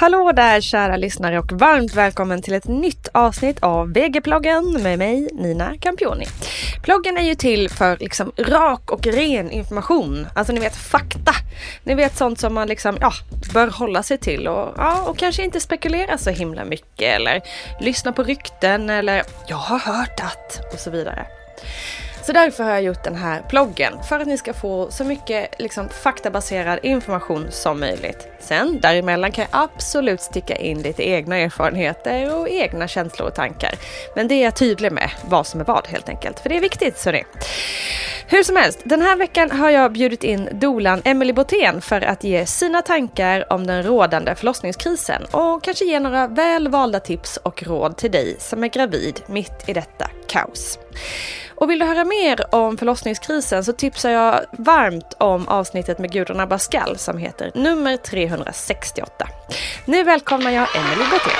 Hallå där kära lyssnare och varmt välkommen till ett nytt avsnitt av VG-ploggen med mig Nina Campioni. Ploggen är ju till för liksom rak och ren information, alltså ni vet fakta. Ni vet sånt som man liksom, ja, bör hålla sig till och, ja, och kanske inte spekulera så himla mycket eller lyssna på rykten eller jag har hört att och så vidare. Så därför har jag gjort den här bloggen, För att ni ska få så mycket liksom, faktabaserad information som möjligt. Sen däremellan kan jag absolut sticka in lite egna erfarenheter och egna känslor och tankar. Men det är jag tydlig med vad som är vad helt enkelt. För det är viktigt så det. Hur som helst, den här veckan har jag bjudit in dolan Emily Botén för att ge sina tankar om den rådande förlossningskrisen och kanske ge några väl valda tips och råd till dig som är gravid mitt i detta kaos. Och vill du höra mer om förlossningskrisen så tipsar jag varmt om avsnittet med Gudrun Abascal som heter nummer 368. Nu välkomnar jag Emelie Botén.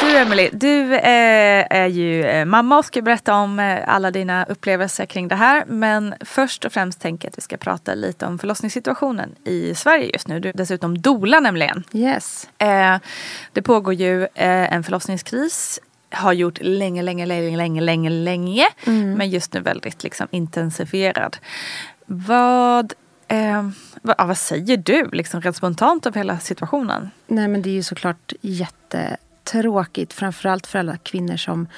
Du Emelie, du eh, är ju eh, mamma och ska berätta om eh, alla dina upplevelser kring det här. Men först och främst tänker jag att vi ska prata lite om förlossningssituationen i Sverige just nu. Du är dessutom dola nämligen. Yes. Eh, det pågår ju eh, en förlossningskris har gjort länge, länge, länge, länge, länge, länge. Mm. Men just nu väldigt liksom intensifierad. Vad, eh, vad, vad säger du liksom rent spontant om hela situationen? Nej men det är ju såklart jättetråkigt. Framförallt för alla kvinnor som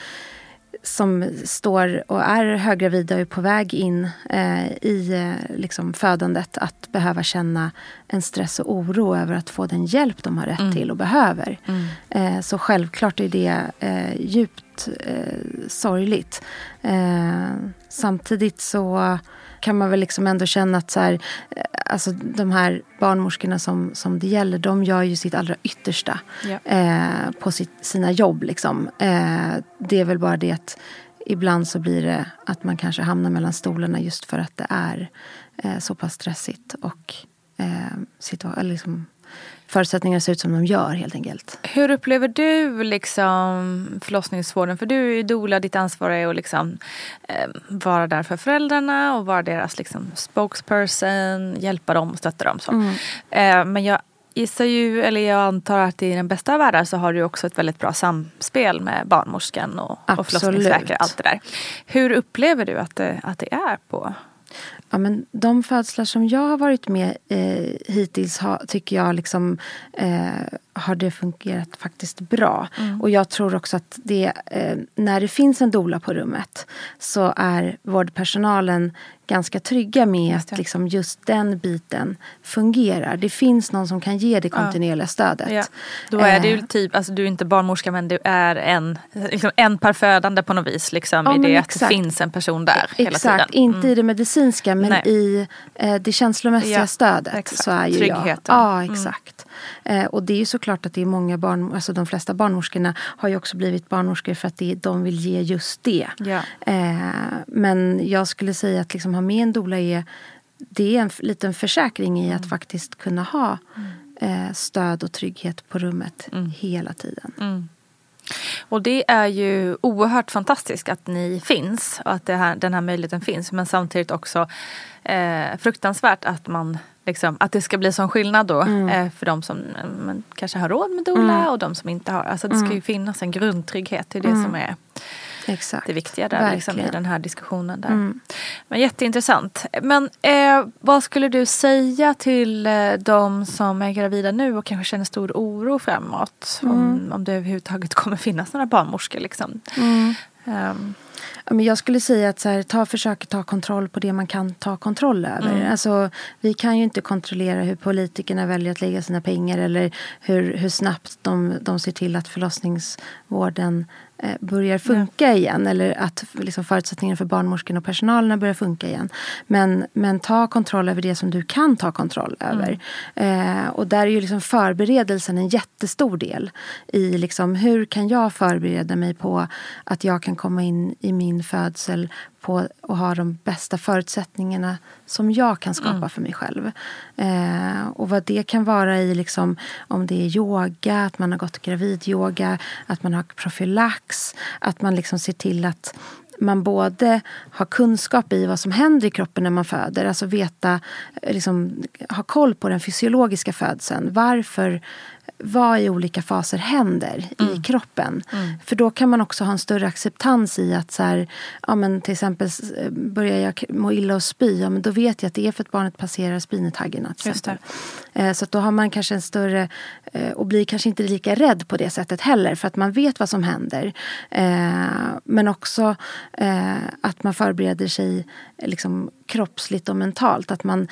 som står och är höggravida och är på väg in eh, i eh, liksom födandet att behöva känna en stress och oro över att få den hjälp de har rätt mm. till och behöver. Mm. Eh, så självklart är det eh, djupt eh, sorgligt. Eh, samtidigt så kan man väl liksom ändå känna att så här, eh, alltså de här barnmorskorna som, som det gäller, de gör ju sitt allra yttersta ja. eh, på sitt, sina jobb. Liksom. Eh, det är väl bara det att ibland så blir det att man kanske hamnar mellan stolarna just för att det är eh, så pass stressigt och eh, situa- liksom, förutsättningarna ser ut som de gör helt enkelt. Hur upplever du liksom förlossningsvården? För du är ju doula, ditt ansvar är att liksom, eh, vara där för föräldrarna och vara deras liksom, spokesperson, hjälpa dem och stötta dem. Så. Mm. Eh, men jag gissar ju, eller jag antar att i den bästa av världar så har du också ett väldigt bra samspel med barnmorskan och, och förlossningsläkare. Allt det där. Hur upplever du att det, att det är på Ja, men de födslar som jag har varit med eh, hittills har, tycker jag liksom, eh, har det fungerat faktiskt bra. Mm. Och jag tror också att det, eh, när det finns en dola på rummet så är vårdpersonalen ganska trygga med att liksom just den biten fungerar. Det finns någon som kan ge det kontinuerliga ja. stödet. Ja. Då är det ju eh. typ, alltså du är inte barnmorska men du är en, liksom en par födande på något vis. Liksom, ja, I det exakt. att det finns en person där exakt. hela tiden. Exakt, inte mm. i det medicinska men Nej. i eh, det känslomässiga stödet. Exakt. Så är ju Tryggheten. Jag. Ja, mm. exakt. Mm. Eh, och det är ju såklart att det är många barn, alltså de flesta barnmorskorna har ju också blivit barnmorskor för att det, de vill ge just det. Ja. Eh, men jag skulle säga att liksom ha med en doula är det är en liten försäkring i att mm. faktiskt kunna ha eh, stöd och trygghet på rummet mm. hela tiden. Mm. Och det är ju oerhört fantastiskt att ni finns och att här, den här möjligheten finns. Men samtidigt också eh, fruktansvärt att man liksom, att det ska bli sån skillnad då mm. eh, för de som eh, kanske har råd med doula mm. och de som inte har. Alltså det ska ju mm. finnas en grundtrygghet. Det är det mm. som är Exakt. det viktiga där liksom, i den här diskussionen. Där. Mm. Men jätteintressant. Men eh, vad skulle du säga till eh, de som är gravida nu och kanske känner stor oro framåt? Mm. Om, om det överhuvudtaget kommer finnas några barnmorskor. Liksom. Mm. Um, men jag skulle säga att så här, ta, försök ta kontroll på det man kan ta kontroll över. Mm. Alltså, vi kan ju inte kontrollera hur politikerna väljer att lägga sina pengar eller hur, hur snabbt de, de ser till att förlossningsvården börjar funka ja. igen eller att liksom förutsättningarna för barnmorskan och personalen börjar funka igen. Men, men ta kontroll över det som du kan ta kontroll över. Mm. Eh, och där är ju liksom förberedelsen en jättestor del i liksom, hur kan jag förbereda mig på att jag kan komma in i min födsel på att ha de bästa förutsättningarna som jag kan skapa mm. för mig själv. Eh, och vad det kan vara i, liksom, om det är yoga, att man har gått gravidyoga, att man har profylax, att man liksom ser till att man både har kunskap i vad som händer i kroppen när man föder, alltså veta, liksom, ha koll på den fysiologiska födseln. Varför vad i olika faser händer mm. i kroppen. Mm. För då kan man också ha en större acceptans i att så här, ja, men till exempel börjar jag må illa och spy, ja, men då vet jag att det är för att barnet passerar spinetaggarna. Eh, så då har man kanske en större, eh, och blir kanske inte lika rädd på det sättet heller för att man vet vad som händer. Eh, men också att man förbereder sig liksom kroppsligt och mentalt. Att man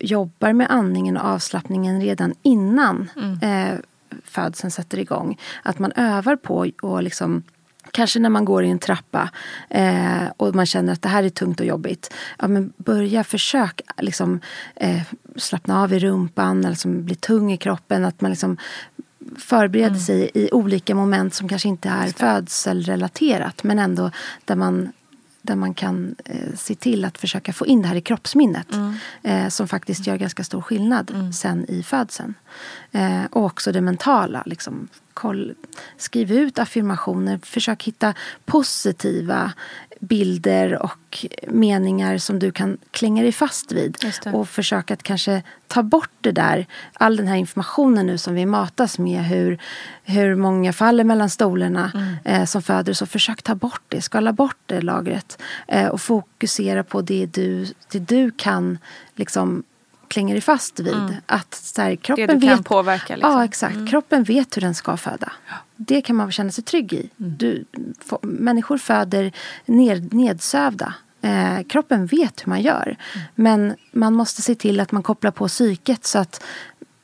jobbar med andningen och avslappningen redan innan mm födseln sätter igång. Att man övar på och liksom Kanske när man går i en trappa eh, och man känner att det här är tungt och jobbigt. Ja, men börja försök liksom, eh, slappna av i rumpan eller liksom bli tung i kroppen. Att man liksom förbereder mm. sig i olika moment som kanske inte är födselrelaterat men ändå där man där man kan eh, se till att försöka få in det här i kroppsminnet. Mm. Eh, som faktiskt gör ganska stor skillnad mm. sen i födseln. Eh, och också det mentala. Liksom, koll, skriv ut affirmationer. Försök hitta positiva bilder och meningar som du kan klänga dig fast vid. Och försök att kanske ta bort det där, all den här informationen nu som vi matas med, hur, hur många faller mellan stolarna mm. eh, som föder. Så försök ta bort det, skala bort det lagret eh, och fokusera på det du, det du kan liksom klänger dig fast vid. Mm. Att så här, kroppen det du vet, kan påverka. Liksom. Ja, exakt. Mm. Kroppen vet hur den ska föda. Ja. Det kan man känna sig trygg i. Mm. Du, människor föder ned, nedsövda. Eh, kroppen vet hur man gör. Mm. Men man måste se till att man kopplar på psyket så att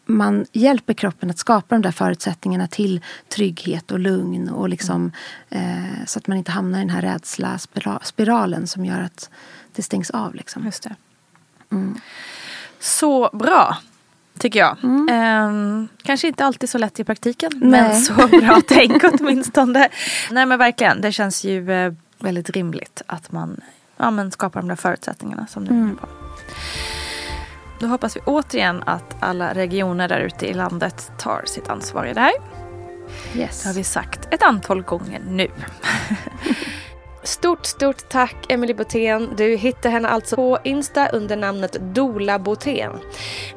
man hjälper kroppen att skapa de där förutsättningarna till trygghet och lugn. Och liksom, mm. eh, så att man inte hamnar i den här rädsla spiralen som gör att det stängs av. Liksom. Just det. Mm. Så bra. Tycker jag. Mm. Ehm, kanske inte alltid så lätt i praktiken. Nej. Men så bra tänk åtminstone. Nej men verkligen. Det känns ju eh, väldigt rimligt att man ja, men skapar de där förutsättningarna som du mm. är på. Då hoppas vi återigen att alla regioner där ute i landet tar sitt ansvar i det här. Yes. Det har vi sagt ett antal gånger nu. Stort, stort tack Emily Botén. Du hittar henne alltså på Insta under namnet Dola Botén.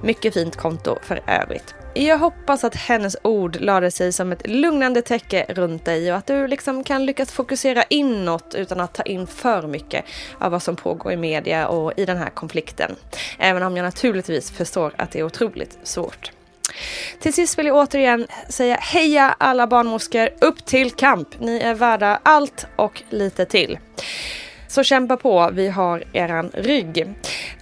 Mycket fint konto för övrigt. Jag hoppas att hennes ord lade sig som ett lugnande täcke runt dig och att du liksom kan lyckas fokusera inåt utan att ta in för mycket av vad som pågår i media och i den här konflikten. Även om jag naturligtvis förstår att det är otroligt svårt. Till sist vill jag återigen säga heja alla barnmorskor, upp till kamp! Ni är värda allt och lite till. Så kämpa på, vi har eran rygg.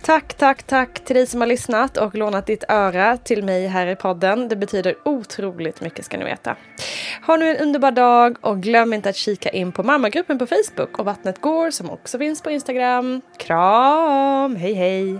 Tack, tack, tack till dig som har lyssnat och lånat ditt öra till mig här i podden. Det betyder otroligt mycket ska ni veta. Ha nu en underbar dag och glöm inte att kika in på mammagruppen på Facebook och Vattnet går som också finns på Instagram. Kram, hej hej!